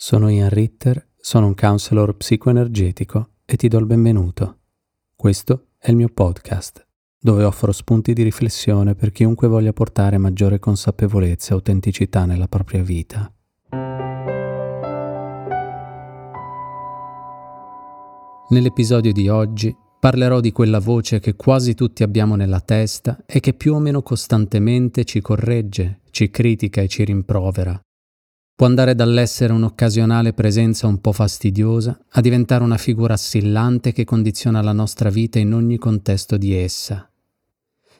Sono Ian Ritter, sono un counselor psicoenergetico e ti do il benvenuto. Questo è il mio podcast, dove offro spunti di riflessione per chiunque voglia portare maggiore consapevolezza e autenticità nella propria vita. Nell'episodio di oggi parlerò di quella voce che quasi tutti abbiamo nella testa e che più o meno costantemente ci corregge, ci critica e ci rimprovera Può andare dall'essere un'occasionale presenza un po' fastidiosa a diventare una figura assillante che condiziona la nostra vita in ogni contesto di essa.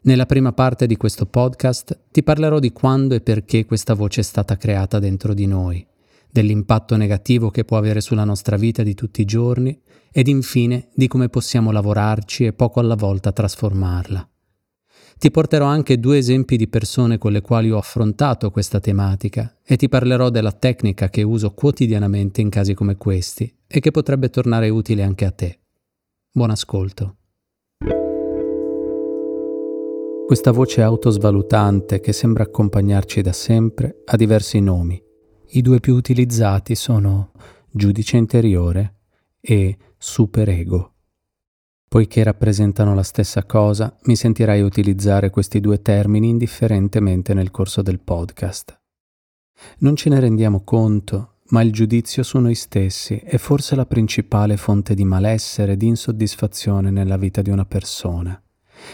Nella prima parte di questo podcast ti parlerò di quando e perché questa voce è stata creata dentro di noi, dell'impatto negativo che può avere sulla nostra vita di tutti i giorni ed infine di come possiamo lavorarci e poco alla volta trasformarla. Ti porterò anche due esempi di persone con le quali ho affrontato questa tematica e ti parlerò della tecnica che uso quotidianamente in casi come questi e che potrebbe tornare utile anche a te. Buon ascolto. Questa voce autosvalutante che sembra accompagnarci da sempre ha diversi nomi. I due più utilizzati sono giudice interiore e superego. Poiché rappresentano la stessa cosa, mi sentirai utilizzare questi due termini indifferentemente nel corso del podcast. Non ce ne rendiamo conto, ma il giudizio su noi stessi è forse la principale fonte di malessere e di insoddisfazione nella vita di una persona.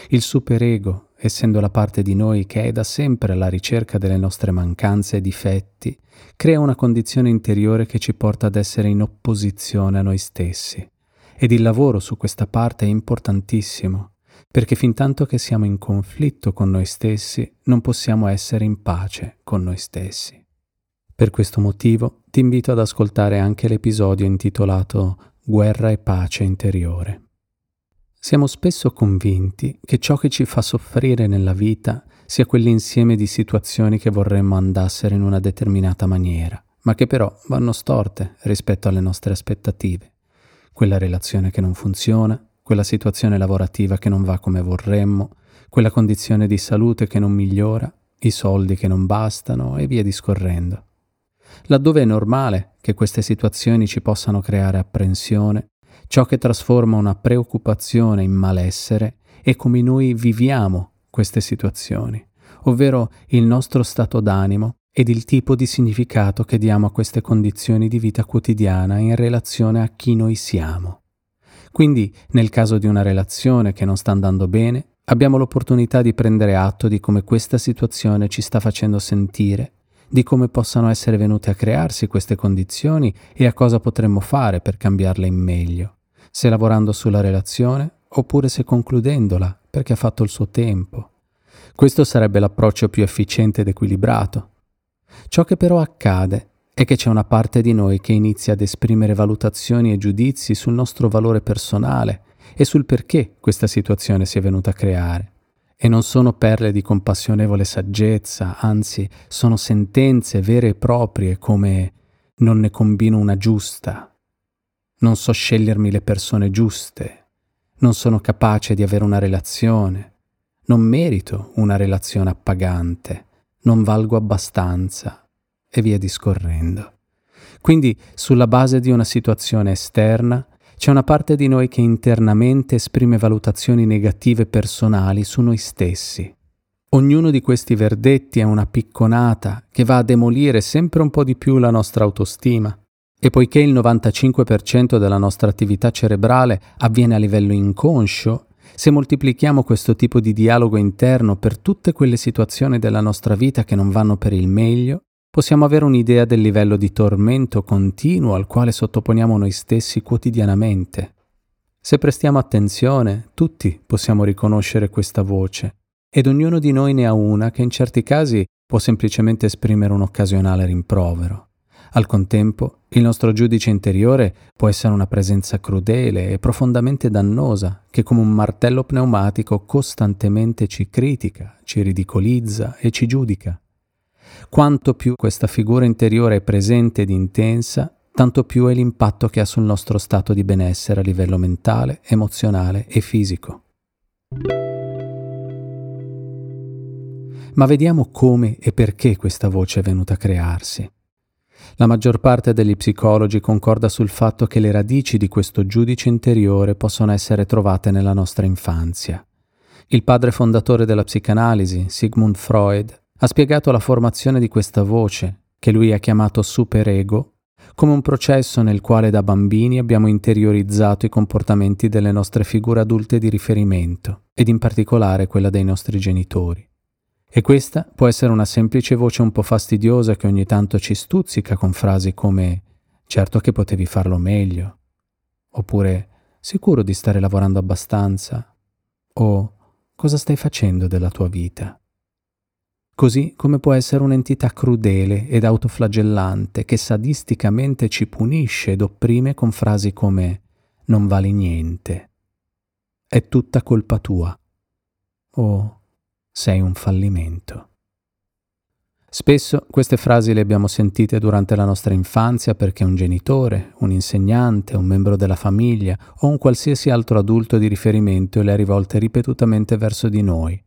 Il superego, essendo la parte di noi che è da sempre alla ricerca delle nostre mancanze e difetti, crea una condizione interiore che ci porta ad essere in opposizione a noi stessi ed il lavoro su questa parte è importantissimo, perché fin tanto che siamo in conflitto con noi stessi, non possiamo essere in pace con noi stessi. Per questo motivo ti invito ad ascoltare anche l'episodio intitolato Guerra e pace interiore. Siamo spesso convinti che ciò che ci fa soffrire nella vita sia quell'insieme di situazioni che vorremmo andassero in una determinata maniera, ma che però vanno storte rispetto alle nostre aspettative quella relazione che non funziona, quella situazione lavorativa che non va come vorremmo, quella condizione di salute che non migliora, i soldi che non bastano e via discorrendo. Laddove è normale che queste situazioni ci possano creare apprensione, ciò che trasforma una preoccupazione in malessere è come noi viviamo queste situazioni, ovvero il nostro stato d'animo ed il tipo di significato che diamo a queste condizioni di vita quotidiana in relazione a chi noi siamo. Quindi, nel caso di una relazione che non sta andando bene, abbiamo l'opportunità di prendere atto di come questa situazione ci sta facendo sentire, di come possano essere venute a crearsi queste condizioni e a cosa potremmo fare per cambiarle in meglio, se lavorando sulla relazione oppure se concludendola perché ha fatto il suo tempo. Questo sarebbe l'approccio più efficiente ed equilibrato, Ciò che però accade è che c'è una parte di noi che inizia ad esprimere valutazioni e giudizi sul nostro valore personale e sul perché questa situazione si è venuta a creare. E non sono perle di compassionevole saggezza, anzi sono sentenze vere e proprie come non ne combino una giusta, non so scegliermi le persone giuste, non sono capace di avere una relazione, non merito una relazione appagante, non valgo abbastanza e via discorrendo. Quindi sulla base di una situazione esterna c'è una parte di noi che internamente esprime valutazioni negative personali su noi stessi. Ognuno di questi verdetti è una picconata che va a demolire sempre un po' di più la nostra autostima. E poiché il 95% della nostra attività cerebrale avviene a livello inconscio, se moltiplichiamo questo tipo di dialogo interno per tutte quelle situazioni della nostra vita che non vanno per il meglio, possiamo avere un'idea del livello di tormento continuo al quale sottoponiamo noi stessi quotidianamente. Se prestiamo attenzione, tutti possiamo riconoscere questa voce, ed ognuno di noi ne ha una che in certi casi può semplicemente esprimere un occasionale rimprovero. Al contempo, il nostro giudice interiore può essere una presenza crudele e profondamente dannosa, che come un martello pneumatico costantemente ci critica, ci ridicolizza e ci giudica. Quanto più questa figura interiore è presente ed intensa, tanto più è l'impatto che ha sul nostro stato di benessere a livello mentale, emozionale e fisico. Ma vediamo come e perché questa voce è venuta a crearsi. La maggior parte degli psicologi concorda sul fatto che le radici di questo giudice interiore possono essere trovate nella nostra infanzia. Il padre fondatore della psicanalisi, Sigmund Freud, ha spiegato la formazione di questa voce, che lui ha chiamato superego, come un processo nel quale da bambini abbiamo interiorizzato i comportamenti delle nostre figure adulte di riferimento, ed in particolare quella dei nostri genitori. E questa può essere una semplice voce un po' fastidiosa che ogni tanto ci stuzzica con frasi come certo che potevi farlo meglio, oppure sicuro di stare lavorando abbastanza, o cosa stai facendo della tua vita. Così come può essere un'entità crudele ed autoflagellante che sadisticamente ci punisce ed opprime con frasi come non vali niente, è tutta colpa tua, o sei un fallimento. Spesso queste frasi le abbiamo sentite durante la nostra infanzia perché un genitore, un insegnante, un membro della famiglia o un qualsiasi altro adulto di riferimento le ha rivolte ripetutamente verso di noi.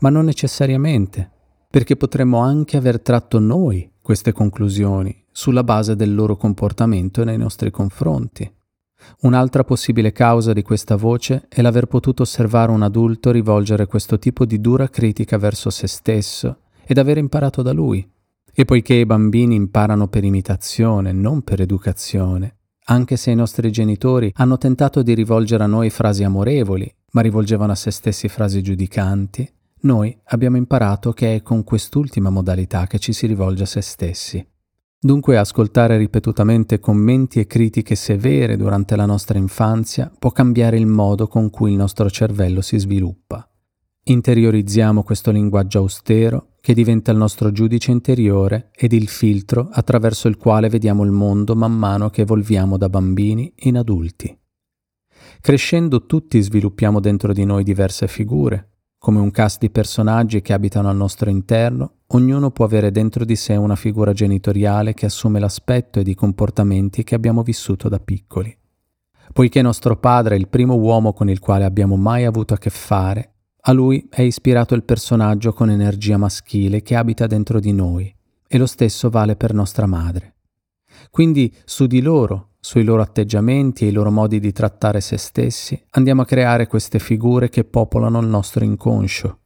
Ma non necessariamente, perché potremmo anche aver tratto noi queste conclusioni sulla base del loro comportamento nei nostri confronti. Un'altra possibile causa di questa voce è l'aver potuto osservare un adulto rivolgere questo tipo di dura critica verso se stesso ed aver imparato da lui. E poiché i bambini imparano per imitazione, non per educazione, anche se i nostri genitori hanno tentato di rivolgere a noi frasi amorevoli, ma rivolgevano a se stessi frasi giudicanti, noi abbiamo imparato che è con quest'ultima modalità che ci si rivolge a se stessi. Dunque ascoltare ripetutamente commenti e critiche severe durante la nostra infanzia può cambiare il modo con cui il nostro cervello si sviluppa. Interiorizziamo questo linguaggio austero che diventa il nostro giudice interiore ed il filtro attraverso il quale vediamo il mondo man mano che evolviamo da bambini in adulti. Crescendo tutti sviluppiamo dentro di noi diverse figure, come un cast di personaggi che abitano al nostro interno, ognuno può avere dentro di sé una figura genitoriale che assume l'aspetto ed i comportamenti che abbiamo vissuto da piccoli. Poiché nostro padre è il primo uomo con il quale abbiamo mai avuto a che fare, a lui è ispirato il personaggio con energia maschile che abita dentro di noi, e lo stesso vale per nostra madre. Quindi su di loro sui loro atteggiamenti e i loro modi di trattare se stessi, andiamo a creare queste figure che popolano il nostro inconscio.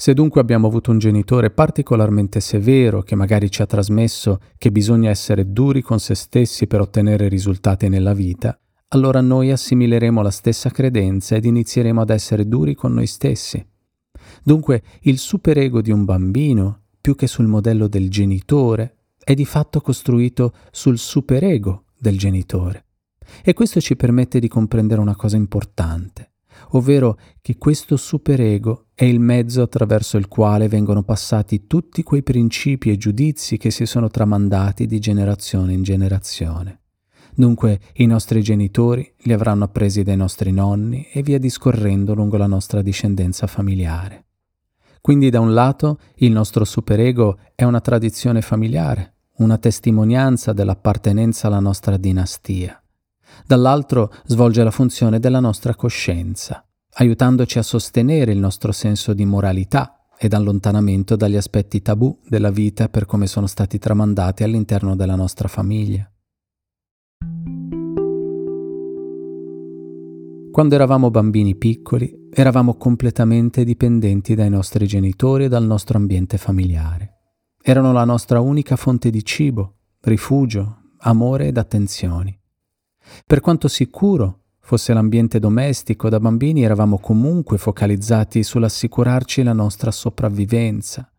Se dunque abbiamo avuto un genitore particolarmente severo che magari ci ha trasmesso che bisogna essere duri con se stessi per ottenere risultati nella vita, allora noi assimileremo la stessa credenza ed inizieremo ad essere duri con noi stessi. Dunque il superego di un bambino, più che sul modello del genitore, è di fatto costruito sul superego del genitore. E questo ci permette di comprendere una cosa importante, ovvero che questo superego è il mezzo attraverso il quale vengono passati tutti quei principi e giudizi che si sono tramandati di generazione in generazione. Dunque i nostri genitori li avranno appresi dai nostri nonni e via discorrendo lungo la nostra discendenza familiare. Quindi da un lato il nostro superego è una tradizione familiare, una testimonianza dell'appartenenza alla nostra dinastia. Dall'altro svolge la funzione della nostra coscienza, aiutandoci a sostenere il nostro senso di moralità ed allontanamento dagli aspetti tabù della vita per come sono stati tramandati all'interno della nostra famiglia. Quando eravamo bambini piccoli, eravamo completamente dipendenti dai nostri genitori e dal nostro ambiente familiare. Erano la nostra unica fonte di cibo, rifugio, amore ed attenzioni. Per quanto sicuro fosse l'ambiente domestico, da bambini eravamo comunque focalizzati sull'assicurarci la nostra sopravvivenza.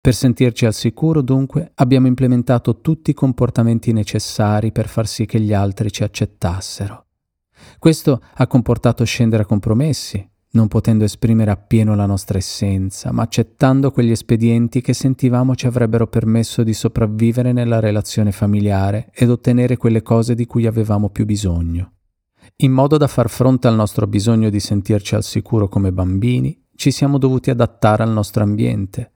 Per sentirci al sicuro, dunque, abbiamo implementato tutti i comportamenti necessari per far sì che gli altri ci accettassero. Questo ha comportato scendere a compromessi, non potendo esprimere appieno la nostra essenza, ma accettando quegli espedienti che sentivamo ci avrebbero permesso di sopravvivere nella relazione familiare ed ottenere quelle cose di cui avevamo più bisogno. In modo da far fronte al nostro bisogno di sentirci al sicuro come bambini, ci siamo dovuti adattare al nostro ambiente.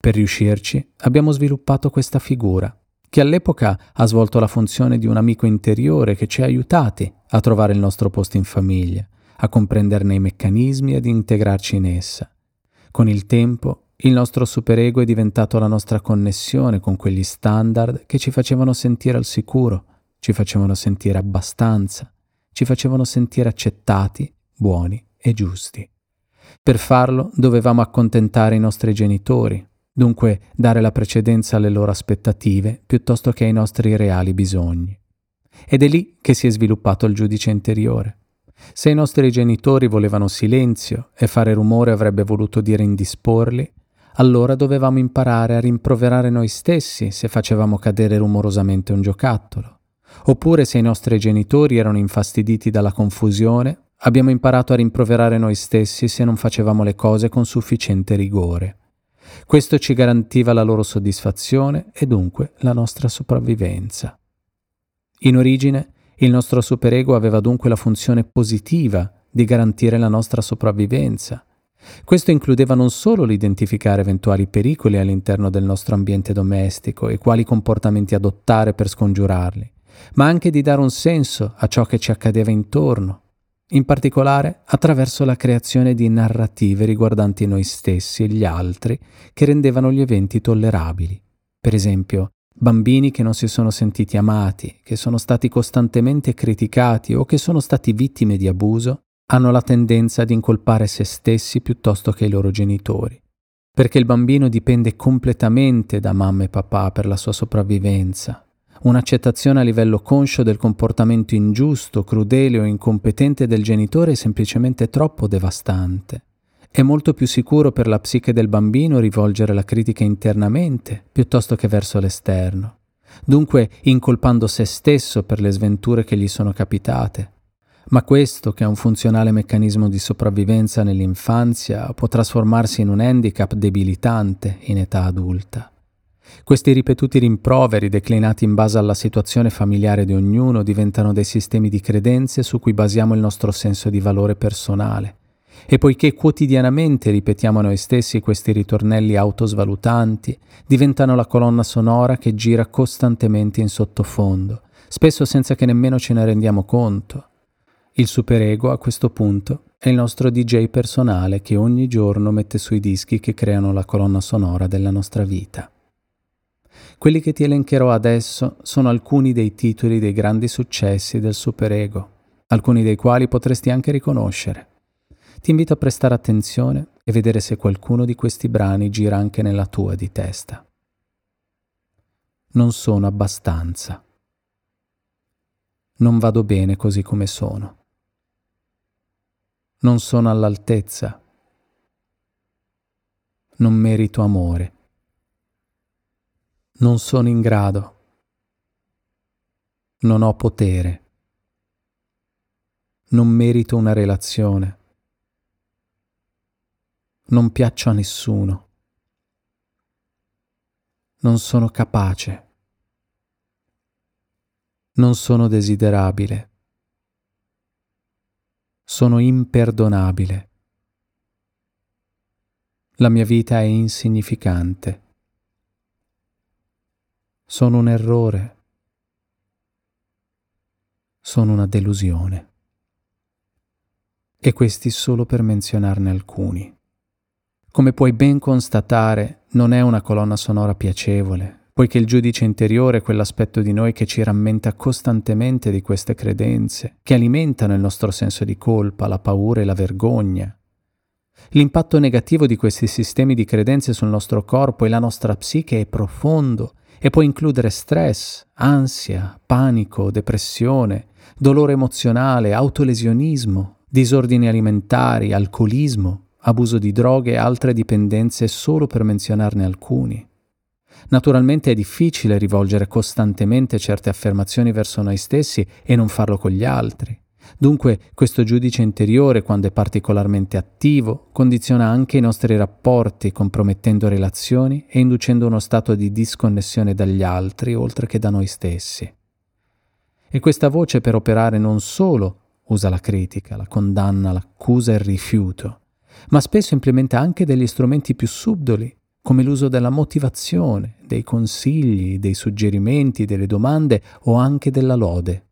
Per riuscirci abbiamo sviluppato questa figura, che all'epoca ha svolto la funzione di un amico interiore che ci ha aiutati a trovare il nostro posto in famiglia a comprenderne i meccanismi ed integrarci in essa. Con il tempo, Il nostro superego è diventato la nostra connessione con quegli standard che ci facevano sentire al sicuro, ci facevano sentire abbastanza, ci facevano sentire accettati, buoni e giusti. Per farlo dovevamo accontentare i nostri genitori, dunque dare la precedenza alle loro aspettative piuttosto che ai nostri reali bisogni. Ed è lì che si è sviluppato il giudice interiore. Se i nostri genitori volevano silenzio e fare rumore avrebbe voluto dire indisporli, allora dovevamo imparare a rimproverare noi stessi se facevamo cadere rumorosamente un giocattolo. Oppure se i nostri genitori erano infastiditi dalla confusione, abbiamo imparato a rimproverare noi stessi se non facevamo le cose con sufficiente rigore. Questo ci garantiva la loro soddisfazione e dunque la nostra sopravvivenza. In origine, il nostro superego aveva dunque la funzione positiva di garantire la nostra sopravvivenza. Questo includeva non solo l'identificare eventuali pericoli all'interno del nostro ambiente domestico e quali comportamenti adottare per scongiurarli, ma anche di dare un senso a ciò che ci accadeva intorno, in particolare attraverso la creazione di narrative riguardanti noi stessi e gli altri che rendevano gli eventi tollerabili. Per esempio, bambini che non si sono sentiti amati, che sono stati costantemente criticati o che sono stati vittime di abuso, hanno la tendenza ad incolpare se stessi piuttosto che i loro genitori, perché il bambino dipende completamente da mamma e papà per la sua sopravvivenza Un'accettazione a livello conscio del comportamento ingiusto, crudele o incompetente del genitore è semplicemente troppo devastante. È molto più sicuro per la psiche del bambino rivolgere la critica internamente piuttosto che verso l'esterno, dunque incolpando se stesso per le sventure che gli sono capitate. Ma questo, che è un funzionale meccanismo di sopravvivenza nell'infanzia, può trasformarsi in un handicap debilitante in età adulta. Questi ripetuti rimproveri, declinati in base alla situazione familiare di ognuno, diventano dei sistemi di credenze su cui basiamo il nostro senso di valore personale. E poiché quotidianamente ripetiamo a noi stessi questi ritornelli autosvalutanti, diventano la colonna sonora che gira costantemente in sottofondo, spesso senza che nemmeno ce ne rendiamo conto. Il superego, a questo punto, è il nostro DJ personale che ogni giorno mette sui dischi che creano la colonna sonora della nostra vita. Quelli che ti elencherò adesso sono alcuni dei titoli dei grandi successi del superego, alcuni dei quali potresti anche riconoscere. Ti invito a prestare attenzione e vedere se qualcuno di questi brani gira anche nella tua di testa. Non sono abbastanza. Non vado bene così come sono. Non sono all'altezza. Non merito amore non sono in grado, non ho potere, non merito una relazione, non piaccio a nessuno, non sono capace, non sono desiderabile, sono imperdonabile. La mia vita è insignificante sono un errore, sono una delusione. E questi solo per menzionarne alcuni. Come puoi ben constatare, non è una colonna sonora piacevole, poiché il giudice interiore è quell'aspetto di noi che ci rammenta costantemente di queste credenze, che alimentano il nostro senso di colpa, la paura e la vergogna. L'impatto negativo di questi sistemi di credenze sul nostro corpo e la nostra psiche è profondo e può includere stress, ansia, panico, depressione, dolore emozionale, autolesionismo, disordini alimentari, alcolismo, abuso di droghe e altre dipendenze solo per menzionarne alcuni. Naturalmente è difficile rivolgere costantemente certe affermazioni verso noi stessi e non farlo con gli altri. Dunque questo giudice interiore, quando è particolarmente attivo, condiziona anche i nostri rapporti, compromettendo relazioni e inducendo uno stato di disconnessione dagli altri, oltre che da noi stessi. E questa voce per operare non solo usa la critica, la condanna, l'accusa e il rifiuto, ma spesso implementa anche degli strumenti più subdoli, come l'uso della motivazione, dei consigli, dei suggerimenti, delle domande o anche della lode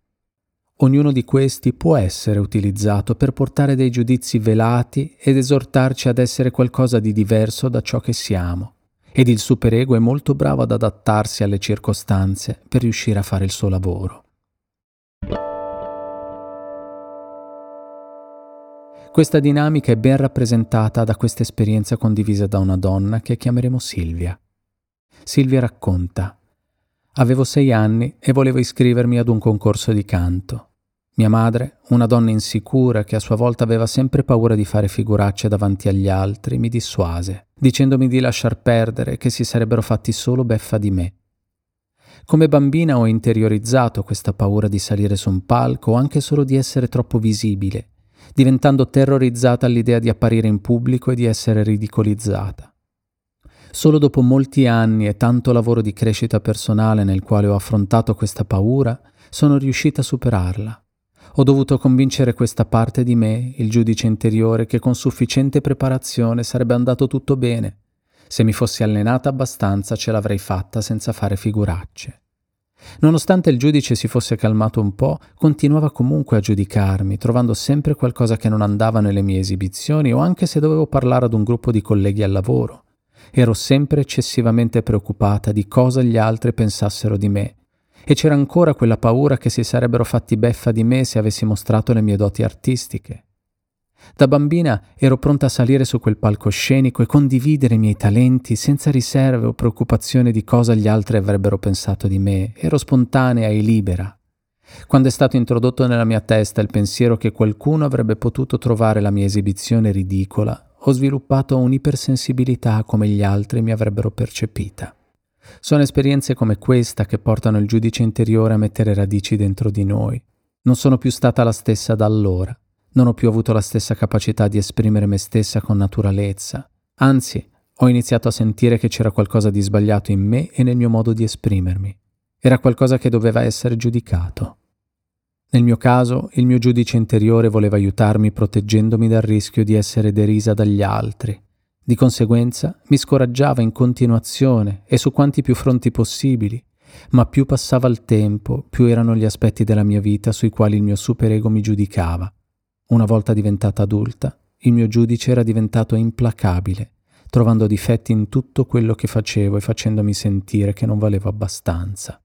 ognuno di questi può essere utilizzato per portare dei giudizi velati ed esortarci ad essere qualcosa di diverso da ciò che siamo. Ed il superego è molto bravo ad adattarsi alle circostanze per riuscire a fare il suo lavoro. Questa dinamica è ben rappresentata da questa esperienza condivisa da una donna che chiameremo Silvia. Silvia racconta Avevo sei anni e volevo iscrivermi ad un concorso di canto. Mia madre, una donna insicura che a sua volta aveva sempre paura di fare figuracce davanti agli altri, mi dissuase, dicendomi di lasciar perdere che si sarebbero fatti solo beffa di me. Come bambina ho interiorizzato questa paura di salire su un palco o anche solo di essere troppo visibile, diventando terrorizzata all'idea di apparire in pubblico e di essere ridicolizzata. Solo dopo molti anni e tanto lavoro di crescita personale nel quale ho affrontato questa paura, sono riuscita a superarla. Ho dovuto convincere questa parte di me, il giudice interiore, che con sufficiente preparazione sarebbe andato tutto bene. Se mi fossi allenata abbastanza ce l'avrei fatta senza fare figuracce. Nonostante il giudice si fosse calmato un po', continuava comunque a giudicarmi, trovando sempre qualcosa che non andava nelle mie esibizioni o anche se dovevo parlare ad un gruppo di colleghi al lavoro. Ero sempre eccessivamente preoccupata di cosa gli altri pensassero di me e c'era ancora quella paura che si sarebbero fatti beffa di me se avessi mostrato le mie doti artistiche. Da bambina ero pronta a salire su quel palcoscenico e condividere i miei talenti senza riserve o preoccupazione di cosa gli altri avrebbero pensato di me, ero spontanea e libera. Quando è stato introdotto nella mia testa il pensiero che qualcuno avrebbe potuto trovare la mia esibizione ridicola, ho sviluppato un'ipersensibilità come gli altri mi avrebbero percepita. Sono esperienze come questa che portano il giudice interiore a mettere radici dentro di noi. Non sono più stata la stessa da allora. Non ho più avuto la stessa capacità di esprimere me stessa con naturalezza. Anzi, ho iniziato a sentire che c'era qualcosa di sbagliato in me e nel mio modo di esprimermi. Era qualcosa che doveva essere giudicato. Nel mio caso, il mio giudice interiore voleva aiutarmi proteggendomi dal rischio di essere derisa dagli altri. Di conseguenza mi scoraggiava in continuazione e su quanti più fronti possibili, ma più passava il tempo, più erano gli aspetti della mia vita sui quali il mio superego mi giudicava. Una volta diventata adulta, il mio giudice era diventato implacabile, trovando difetti in tutto quello che facevo e facendomi sentire che non valevo abbastanza.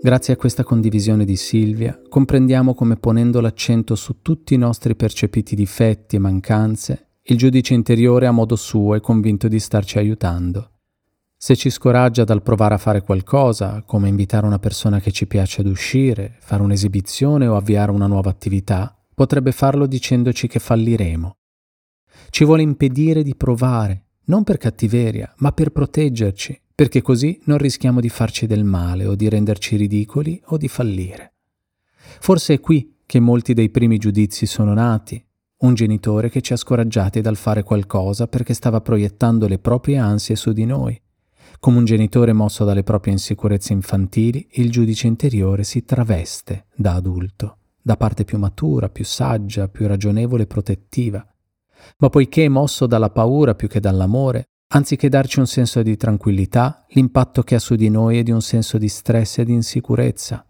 Grazie a questa condivisione di Silvia, comprendiamo come ponendo l'accento su tutti i nostri percepiti difetti e mancanze, il giudice interiore a modo suo è convinto di starci aiutando. Se ci scoraggia dal provare a fare qualcosa, come invitare una persona che ci piace ad uscire, fare un'esibizione o avviare una nuova attività, potrebbe farlo dicendoci che falliremo. Ci vuole impedire di provare, non per cattiveria, ma per proteggerci, perché così non rischiamo di farci del male o di renderci ridicoli o di fallire. Forse è qui che molti dei primi giudizi sono nati, un genitore che ci ha scoraggiati dal fare qualcosa perché stava proiettando le proprie ansie su di noi. Come un genitore mosso dalle proprie insicurezze infantili, il giudice interiore si traveste da adulto, da parte più matura, più saggia, più ragionevole e protettiva. Ma poiché è mosso dalla paura più che dall'amore, Anziché darci un senso di tranquillità, l'impatto che ha su di noi è di un senso di stress e di insicurezza.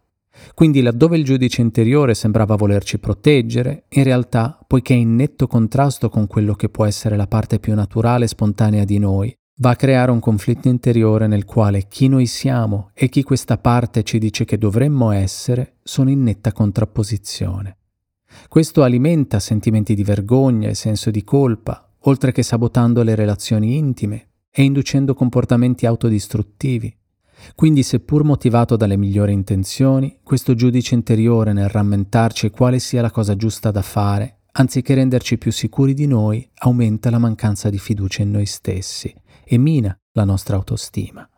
Quindi laddove il giudice interiore sembrava volerci proteggere, in realtà, poiché è in netto contrasto con quello che può essere la parte più naturale e spontanea di noi, va a creare un conflitto interiore nel quale chi noi siamo e chi questa parte ci dice che dovremmo essere sono in netta contrapposizione. Questo alimenta sentimenti di vergogna e senso di colpa, oltre che sabotando le relazioni intime e inducendo comportamenti autodistruttivi. Quindi, seppur motivato dalle migliori intenzioni, questo giudice interiore nel rammentarci quale sia la cosa giusta da fare, anziché renderci più sicuri di noi, aumenta la mancanza di fiducia in noi stessi e mina la nostra autostima.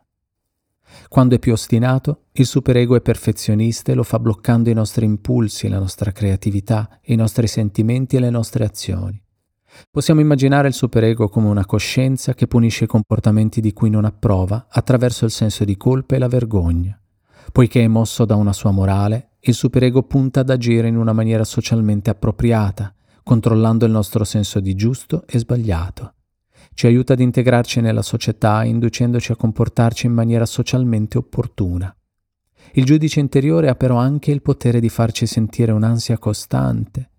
Quando è più ostinato, il superego è perfezionista e lo fa bloccando i nostri impulsi, la nostra creatività, i nostri sentimenti e le nostre azioni. Possiamo immaginare il superego come una coscienza che punisce i comportamenti di cui non approva attraverso il senso di colpa e la vergogna. Poiché è mosso da una sua morale, il superego punta ad agire in una maniera socialmente appropriata, controllando il nostro senso di giusto e sbagliato. Ci aiuta ad integrarci nella società, inducendoci a comportarci in maniera socialmente opportuna. Il giudice interiore ha però anche il potere di farci sentire un'ansia costante.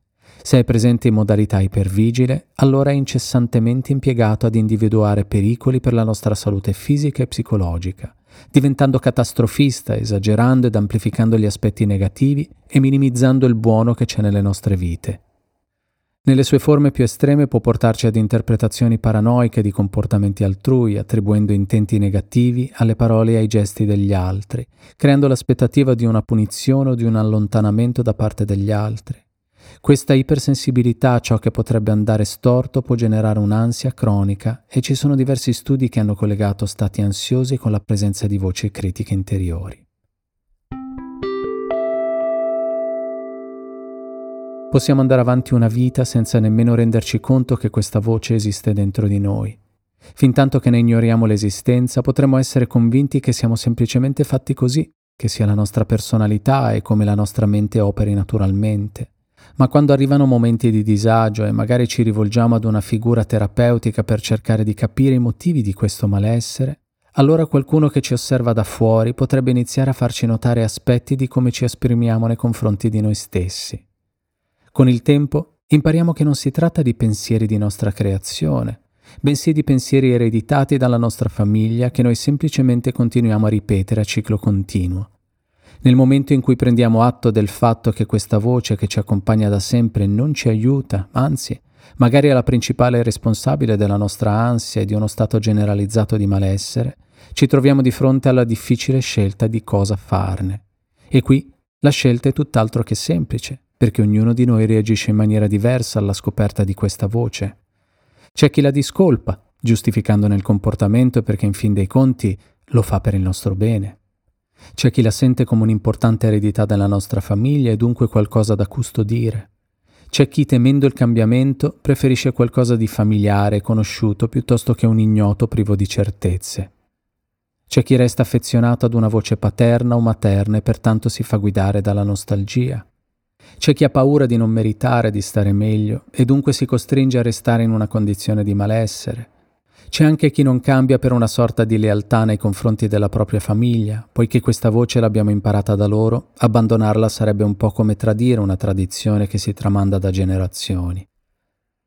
Se è presente in modalità ipervigile, allora è incessantemente impiegato ad individuare pericoli per la nostra salute fisica e psicologica, diventando catastrofista, esagerando ed amplificando gli aspetti negativi e minimizzando il buono che c'è nelle nostre vite. Nelle sue forme più estreme può portarci ad interpretazioni paranoiche di comportamenti altrui, attribuendo intenti negativi alle parole e ai gesti degli altri, creando l'aspettativa di una punizione o di un allontanamento da parte degli altri. Questa ipersensibilità a ciò che potrebbe andare storto può generare un'ansia cronica e ci sono diversi studi che hanno collegato stati ansiosi con la presenza di voci critiche interiori. Possiamo andare avanti una vita senza nemmeno renderci conto che questa voce esiste dentro di noi. Fintanto che ne ignoriamo l'esistenza, potremmo essere convinti che siamo semplicemente fatti così, che sia la nostra personalità e come la nostra mente operi naturalmente. Ma quando arrivano momenti di disagio e magari ci rivolgiamo ad una figura terapeutica per cercare di capire i motivi di questo malessere, allora qualcuno che ci osserva da fuori potrebbe iniziare a farci notare aspetti di come ci esprimiamo nei confronti di noi stessi. Con il tempo impariamo che non si tratta di pensieri di nostra creazione, bensì di pensieri ereditati dalla nostra famiglia che noi semplicemente continuiamo a ripetere a ciclo continuo. Nel momento in cui prendiamo atto del fatto che questa voce che ci accompagna da sempre non ci aiuta, anzi, magari è la principale responsabile della nostra ansia e di uno stato generalizzato di malessere, ci troviamo di fronte alla difficile scelta di cosa farne. E qui la scelta è tutt'altro che semplice perché ognuno di noi reagisce in maniera diversa alla scoperta di questa voce. C'è chi la discolpa, giustificandone il comportamento perché in fin dei conti lo fa per il nostro bene. C'è chi la sente come un'importante eredità della nostra famiglia e dunque qualcosa da custodire. C'è chi, temendo il cambiamento, preferisce qualcosa di familiare conosciuto piuttosto che un ignoto privo di certezze. C'è chi resta affezionato ad una voce paterna o materna e pertanto si fa guidare dalla nostalgia. C'è chi ha paura di non meritare di stare meglio e dunque si costringe a restare in una condizione di malessere. C'è anche chi non cambia per una sorta di lealtà nei confronti della propria famiglia, poiché questa voce l'abbiamo imparata da loro, abbandonarla sarebbe un po' come tradire una tradizione che si tramanda da generazioni.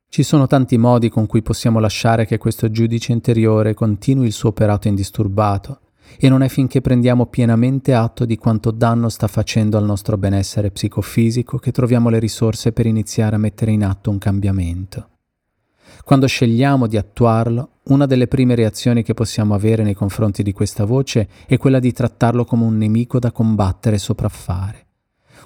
Ci sono tanti modi con cui possiamo lasciare che questo giudice interiore continui il suo operato indisturbato, e non è finché prendiamo pienamente atto di quanto danno sta facendo al nostro benessere psicofisico che troviamo le risorse per iniziare a mettere in atto un cambiamento. Quando scegliamo di attuarlo, una delle prime reazioni che possiamo avere nei confronti di questa voce è quella di trattarlo come un nemico da combattere e sopraffare.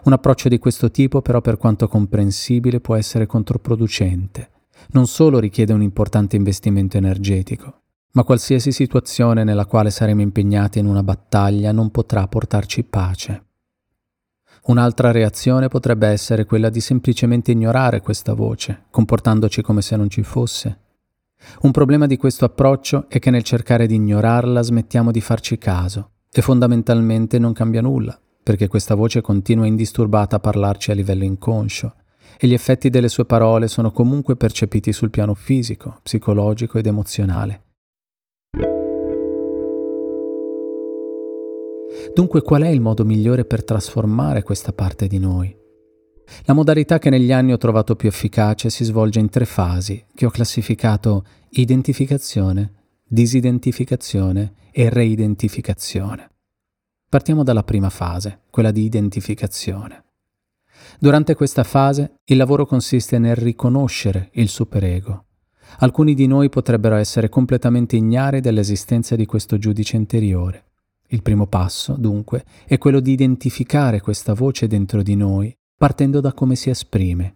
Un approccio di questo tipo però per quanto comprensibile può essere controproducente. Non solo richiede un importante investimento energetico, ma qualsiasi situazione nella quale saremo impegnati in una battaglia non potrà portarci pace. Un'altra reazione potrebbe essere quella di semplicemente ignorare questa voce, comportandoci come se non ci fosse. Un problema di questo approccio è che nel cercare di ignorarla smettiamo di farci caso e fondamentalmente non cambia nulla, perché questa voce continua indisturbata a parlarci a livello inconscio e gli effetti delle sue parole sono comunque percepiti sul piano fisico, psicologico ed emozionale. Dunque qual è il modo migliore per trasformare questa parte di noi? La modalità che negli anni ho trovato più efficace si svolge in tre fasi che ho classificato identificazione, disidentificazione e reidentificazione. Partiamo dalla prima fase, quella di identificazione. Durante questa fase il lavoro consiste nel riconoscere il superego. Alcuni di noi potrebbero essere completamente ignari dell'esistenza di questo giudice interiore il primo passo, dunque, è quello di identificare questa voce dentro di noi, partendo da come si esprime.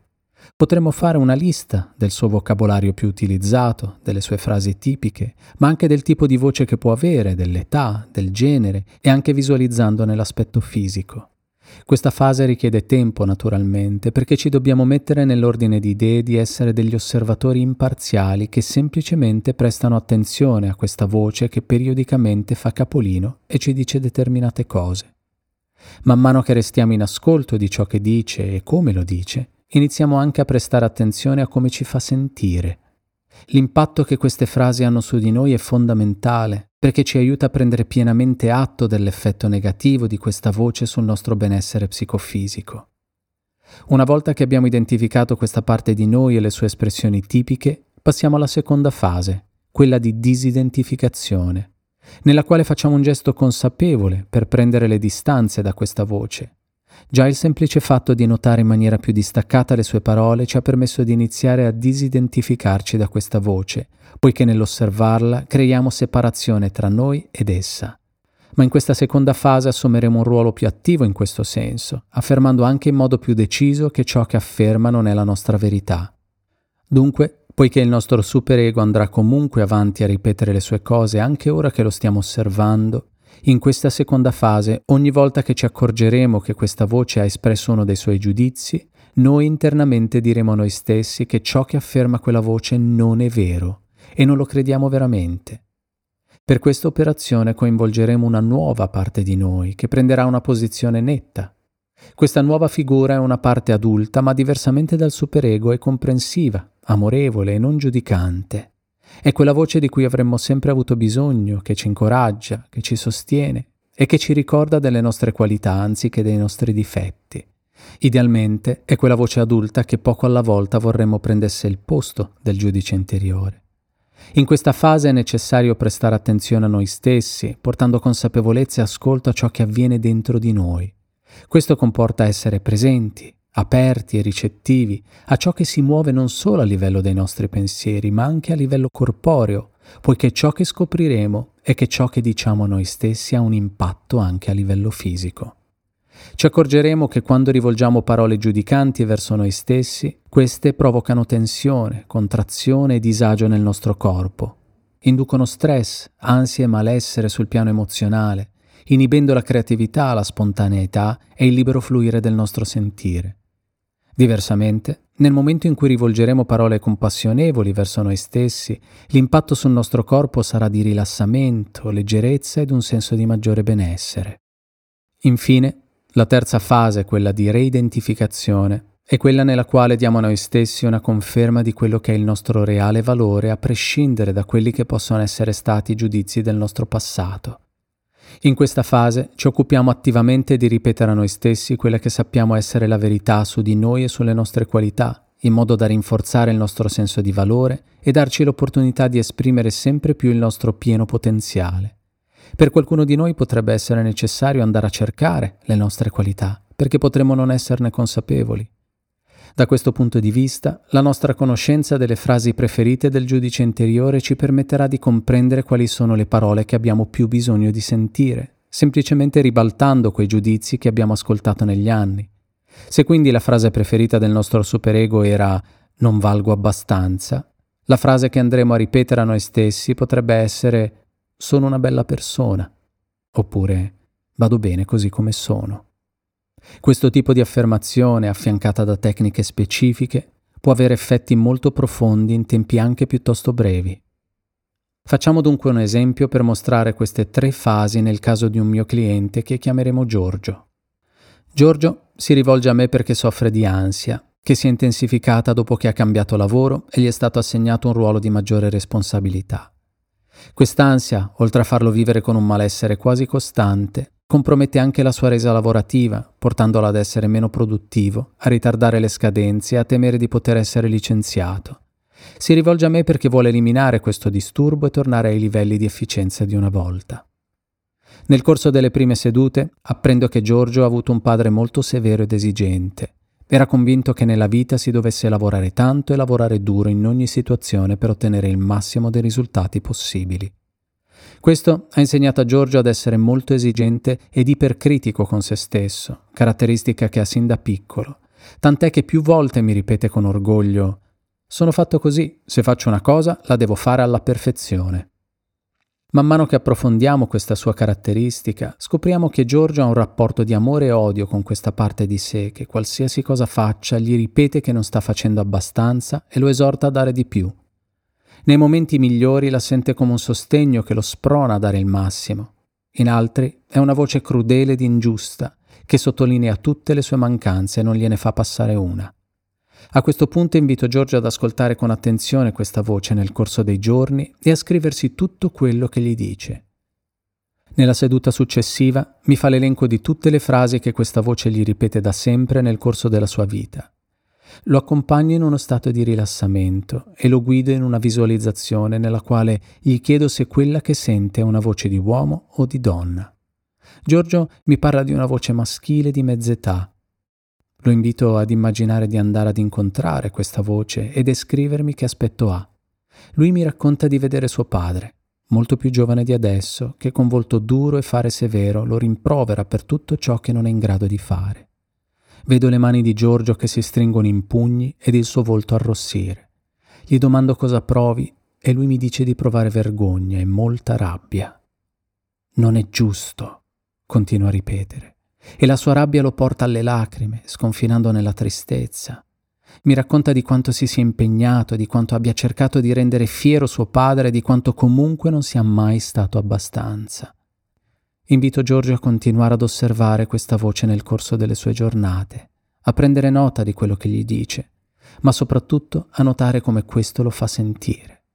Potremmo fare una lista del suo vocabolario più utilizzato, delle sue frasi tipiche, ma anche del tipo di voce che può avere, dell'età, del genere e anche visualizzandone l'aspetto fisico. Questa fase richiede tempo naturalmente perché ci dobbiamo mettere nell'ordine di idee di essere degli osservatori imparziali che semplicemente prestano attenzione a questa voce che periodicamente fa capolino e ci dice determinate cose. Man mano che restiamo in ascolto di ciò che dice e come lo dice, iniziamo anche a prestare attenzione a come ci fa sentire. L'impatto che queste frasi hanno su di noi è fondamentale perché ci aiuta a prendere pienamente atto dell'effetto negativo di questa voce sul nostro benessere psicofisico. Una volta che abbiamo identificato questa parte di noi e le sue espressioni tipiche, passiamo alla seconda fase, quella di disidentificazione, nella quale facciamo un gesto consapevole per prendere le distanze da questa voce. Già il semplice fatto di notare in maniera più distaccata le sue parole ci ha permesso di iniziare a disidentificarci da questa voce, poiché nell'osservarla creiamo separazione tra noi ed essa. Ma in questa seconda fase assumeremo un ruolo più attivo in questo senso, affermando anche in modo più deciso che ciò che afferma non è la nostra verità. Dunque, poiché il nostro superego andrà comunque avanti a ripetere le sue cose anche ora che lo stiamo osservando, in questa seconda fase, ogni volta che ci accorgeremo che questa voce ha espresso uno dei suoi giudizi, noi internamente diremo a noi stessi che ciò che afferma quella voce non è vero e non lo crediamo veramente. Per questa operazione coinvolgeremo una nuova parte di noi che prenderà una posizione netta. Questa nuova figura è una parte adulta ma diversamente dal superego è comprensiva, amorevole e non giudicante. È quella voce di cui avremmo sempre avuto bisogno, che ci incoraggia, che ci sostiene e che ci ricorda delle nostre qualità anziché dei nostri difetti. Idealmente è quella voce adulta che poco alla volta vorremmo prendesse il posto del giudice interiore. In questa fase è necessario prestare attenzione a noi stessi, portando consapevolezza e ascolto a ciò che avviene dentro di noi. Questo comporta essere presenti, aperti e ricettivi a ciò che si muove non solo a livello dei nostri pensieri, ma anche a livello corporeo, poiché ciò che scopriremo è che ciò che diciamo noi stessi ha un impatto anche a livello fisico. Ci accorgeremo che quando rivolgiamo parole giudicanti verso noi stessi, queste provocano tensione, contrazione e disagio nel nostro corpo, inducono stress, ansia e malessere sul piano emozionale, inibendo la creatività, la spontaneità e il libero fluire del nostro sentire. Diversamente, nel momento in cui rivolgeremo parole compassionevoli verso noi stessi, l'impatto sul nostro corpo sarà di rilassamento, leggerezza ed un senso di maggiore benessere. Infine, la terza fase, quella di reidentificazione, è quella nella quale diamo a noi stessi una conferma di quello che è il nostro reale valore a prescindere da quelli che possono essere stati i giudizi del nostro passato. In questa fase ci occupiamo attivamente di ripetere a noi stessi quella che sappiamo essere la verità su di noi e sulle nostre qualità, in modo da rinforzare il nostro senso di valore e darci l'opportunità di esprimere sempre più il nostro pieno potenziale. Per qualcuno di noi potrebbe essere necessario andare a cercare le nostre qualità, perché potremmo non esserne consapevoli. Da questo punto di vista, la nostra conoscenza delle frasi preferite del giudice interiore ci permetterà di comprendere quali sono le parole che abbiamo più bisogno di sentire, semplicemente ribaltando quei giudizi che abbiamo ascoltato negli anni. Se quindi la frase preferita del nostro superego era non valgo abbastanza, la frase che andremo a ripetere a noi stessi potrebbe essere sono una bella persona, oppure vado bene così come sono. Questo tipo di affermazione, affiancata da tecniche specifiche, può avere effetti molto profondi in tempi anche piuttosto brevi. Facciamo dunque un esempio per mostrare queste tre fasi nel caso di un mio cliente che chiameremo Giorgio. Giorgio si rivolge a me perché soffre di ansia, che si è intensificata dopo che ha cambiato lavoro e gli è stato assegnato un ruolo di maggiore responsabilità. Quest'ansia, oltre a farlo vivere con un malessere quasi costante, compromette anche la sua resa lavorativa, portandola ad essere meno produttivo, a ritardare le scadenze e a temere di poter essere licenziato. Si rivolge a me perché vuole eliminare questo disturbo e tornare ai livelli di efficienza di una volta. Nel corso delle prime sedute apprendo che Giorgio ha avuto un padre molto severo ed esigente. Era convinto che nella vita si dovesse lavorare tanto e lavorare duro in ogni situazione per ottenere il massimo dei risultati possibili. Questo ha insegnato a Giorgio ad essere molto esigente ed ipercritico con se stesso, caratteristica che ha sin da piccolo, tant'è che più volte mi ripete con orgoglio Sono fatto così, se faccio una cosa la devo fare alla perfezione. Man mano che approfondiamo questa sua caratteristica, scopriamo che Giorgio ha un rapporto di amore e odio con questa parte di sé che qualsiasi cosa faccia gli ripete che non sta facendo abbastanza e lo esorta a dare di più. Nei momenti migliori la sente come un sostegno che lo sprona a dare il massimo. In altri è una voce crudele ed ingiusta che sottolinea tutte le sue mancanze e non gliene fa passare una. A questo punto invito Giorgio ad ascoltare con attenzione questa voce nel corso dei giorni e a scriversi tutto quello che gli dice. Nella seduta successiva mi fa l'elenco di tutte le frasi che questa voce gli ripete da sempre nel corso della sua vita. Lo accompagno in uno stato di rilassamento e lo guido in una visualizzazione nella quale gli chiedo se quella che sente è una voce di uomo o di donna. Giorgio mi parla di una voce maschile di mezz'età. Lo invito ad immaginare di andare ad incontrare questa voce e descrivermi che aspetto ha. Lui mi racconta di vedere suo padre, molto più giovane di adesso, che con volto duro e fare severo lo rimprovera per tutto ciò che non è in grado di fare. Vedo le mani di Giorgio che si stringono in pugni ed il suo volto arrossire. Gli domando cosa provi e lui mi dice di provare vergogna e molta rabbia. Non è giusto, continua a ripetere, e la sua rabbia lo porta alle lacrime, sconfinando nella tristezza. Mi racconta di quanto si sia impegnato, di quanto abbia cercato di rendere fiero suo padre di quanto comunque non sia mai stato abbastanza. Invito Giorgio a continuare ad osservare questa voce nel corso delle sue giornate, a prendere nota di quello che gli dice, ma soprattutto a notare come questo lo fa sentire.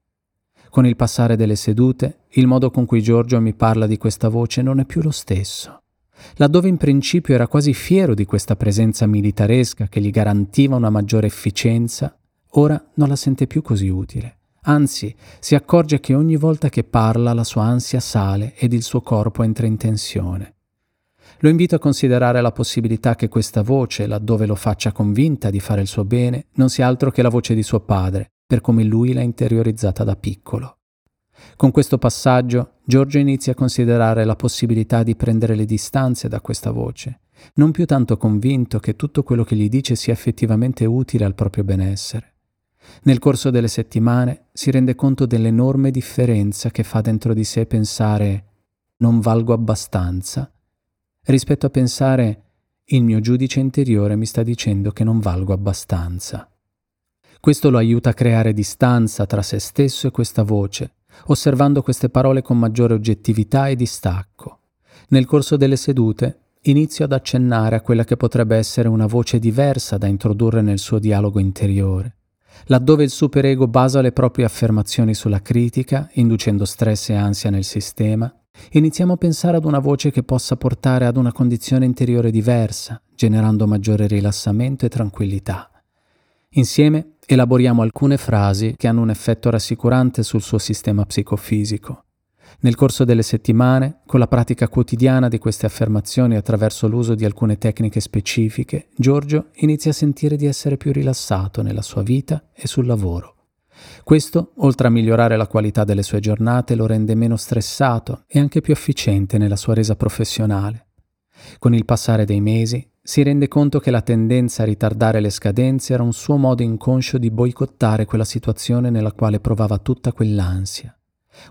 Con il passare delle sedute, il modo con cui Giorgio mi parla di questa voce non è più lo stesso. Laddove in principio era quasi fiero di questa presenza militaresca che gli garantiva una maggiore efficienza, ora non la sente più così utile Anzi, si accorge che ogni volta che parla la sua ansia sale ed il suo corpo entra in tensione. Lo invito a considerare la possibilità che questa voce, laddove lo faccia convinta di fare il suo bene, non sia altro che la voce di suo padre, per come lui l'ha interiorizzata da piccolo. Con questo passaggio, Giorgio inizia a considerare la possibilità di prendere le distanze da questa voce, non più tanto convinto che tutto quello che gli dice sia effettivamente utile al proprio benessere. Nel corso delle settimane si rende conto dell'enorme differenza che fa dentro di sé pensare non valgo abbastanza rispetto a pensare il mio giudice interiore mi sta dicendo che non valgo abbastanza. Questo lo aiuta a creare distanza tra se stesso e questa voce, osservando queste parole con maggiore oggettività e distacco. Nel corso delle sedute inizio ad accennare a quella che potrebbe essere una voce diversa da introdurre nel suo dialogo interiore laddove il superego basa le proprie affermazioni sulla critica, inducendo stress e ansia nel sistema, iniziamo a pensare ad una voce che possa portare ad una condizione interiore diversa, generando maggiore rilassamento e tranquillità. Insieme elaboriamo alcune frasi che hanno un effetto rassicurante sul suo sistema psicofisico. Nel corso delle settimane, con la pratica quotidiana di queste affermazioni attraverso l'uso di alcune tecniche specifiche, Giorgio inizia a sentire di essere più rilassato nella sua vita e sul lavoro. Questo, oltre a migliorare la qualità delle sue giornate, lo rende meno stressato e anche più efficiente nella sua resa professionale. Con il passare dei mesi, si rende conto che la tendenza a ritardare le scadenze era un suo modo inconscio di boicottare quella situazione nella quale provava tutta quell'ansia.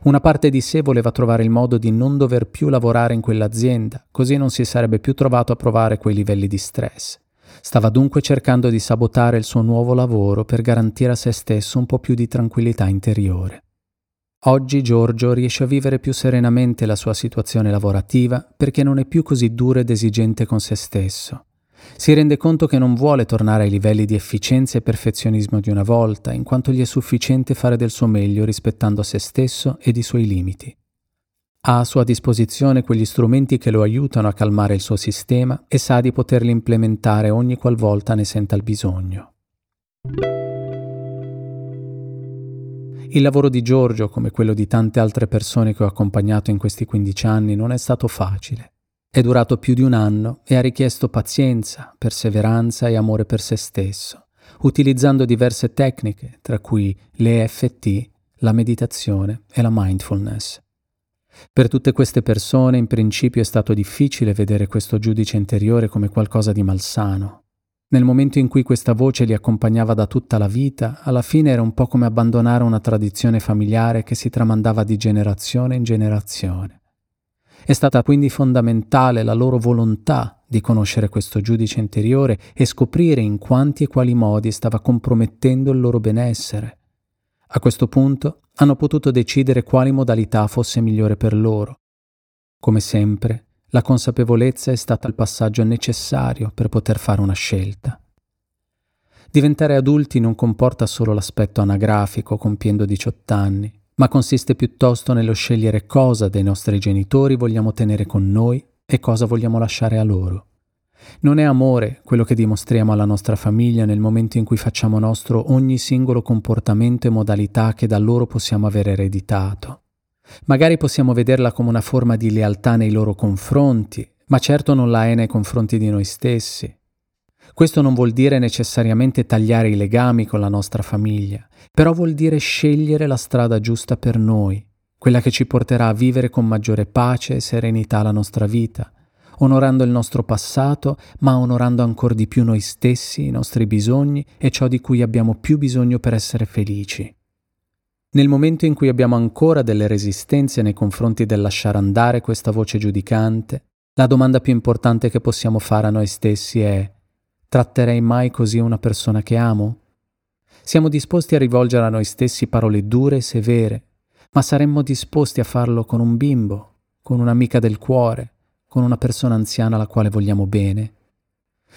Una parte di sé voleva trovare il modo di non dover più lavorare in quell'azienda, così non si sarebbe più trovato a provare quei livelli di stress. Stava dunque cercando di sabotare il suo nuovo lavoro per garantire a se stesso un po' più di tranquillità interiore. Oggi Giorgio riesce a vivere più serenamente la sua situazione lavorativa perché non è più così duro ed esigente con se stesso. Si rende conto che non vuole tornare ai livelli di efficienza e perfezionismo di una volta, in quanto gli è sufficiente fare del suo meglio rispettando se stesso ed i suoi limiti. Ha a sua disposizione quegli strumenti che lo aiutano a calmare il suo sistema e sa di poterli implementare ogni qualvolta ne senta il bisogno. Il lavoro di Giorgio, come quello di tante altre persone che ho accompagnato in questi 15 anni, non è stato facile. È durato più di un anno e ha richiesto pazienza, perseveranza e amore per se stesso, utilizzando diverse tecniche, tra cui l'EFT, la meditazione e la mindfulness. Per tutte queste persone in principio è stato difficile vedere questo giudice interiore come qualcosa di malsano. Nel momento in cui questa voce li accompagnava da tutta la vita, alla fine era un po' come abbandonare una tradizione familiare che si tramandava di generazione in generazione. È stata quindi fondamentale la loro volontà di conoscere questo giudice interiore e scoprire in quanti e quali modi stava compromettendo il loro benessere. A questo punto hanno potuto decidere quali modalità fosse migliore per loro. Come sempre, la consapevolezza è stata il passaggio necessario per poter fare una scelta. Diventare adulti non comporta solo l'aspetto anagrafico compiendo 18 anni, ma consiste piuttosto nello scegliere cosa dei nostri genitori vogliamo tenere con noi e cosa vogliamo lasciare a loro. Non è amore quello che dimostriamo alla nostra famiglia nel momento in cui facciamo nostro ogni singolo comportamento e modalità che da loro possiamo aver ereditato. Magari possiamo vederla come una forma di lealtà nei loro confronti, ma certo non la è nei confronti di noi stessi. Questo non vuol dire necessariamente tagliare i legami con la nostra famiglia, però vuol dire scegliere la strada giusta per noi, quella che ci porterà a vivere con maggiore pace e serenità la nostra vita, onorando il nostro passato, ma onorando ancora di più noi stessi, i nostri bisogni e ciò di cui abbiamo più bisogno per essere felici. Nel momento in cui abbiamo ancora delle resistenze nei confronti del lasciare andare questa voce giudicante, la domanda più importante che possiamo fare a noi stessi è tratterei mai così una persona che amo? Siamo disposti a rivolgere a noi stessi parole dure e severe, ma saremmo disposti a farlo con un bimbo, con un'amica del cuore, con una persona anziana alla quale vogliamo bene.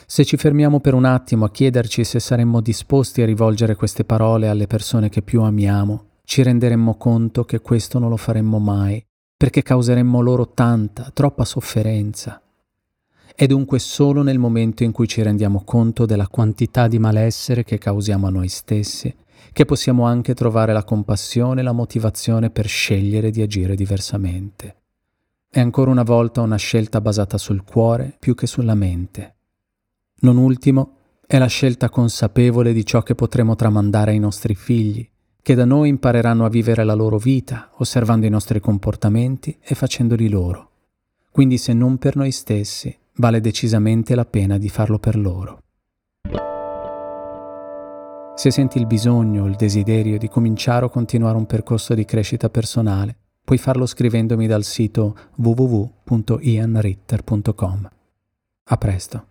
Se ci fermiamo per un attimo a chiederci se saremmo disposti a rivolgere queste parole alle persone che più amiamo, ci renderemmo conto che questo non lo faremmo mai, perché causeremmo loro tanta, troppa sofferenza. È dunque solo nel momento in cui ci rendiamo conto della quantità di malessere che causiamo a noi stessi che possiamo anche trovare la compassione e la motivazione per scegliere di agire diversamente. È ancora una volta una scelta basata sul cuore più che sulla mente. Non ultimo, è la scelta consapevole di ciò che potremo tramandare ai nostri figli, che da noi impareranno a vivere la loro vita, osservando i nostri comportamenti e facendoli loro. Quindi se non per noi stessi, vale decisamente la pena di farlo per loro. Se senti il bisogno o il desiderio di cominciare o continuare un percorso di crescita personale, puoi farlo scrivendomi dal sito www.ianritter.com. A presto.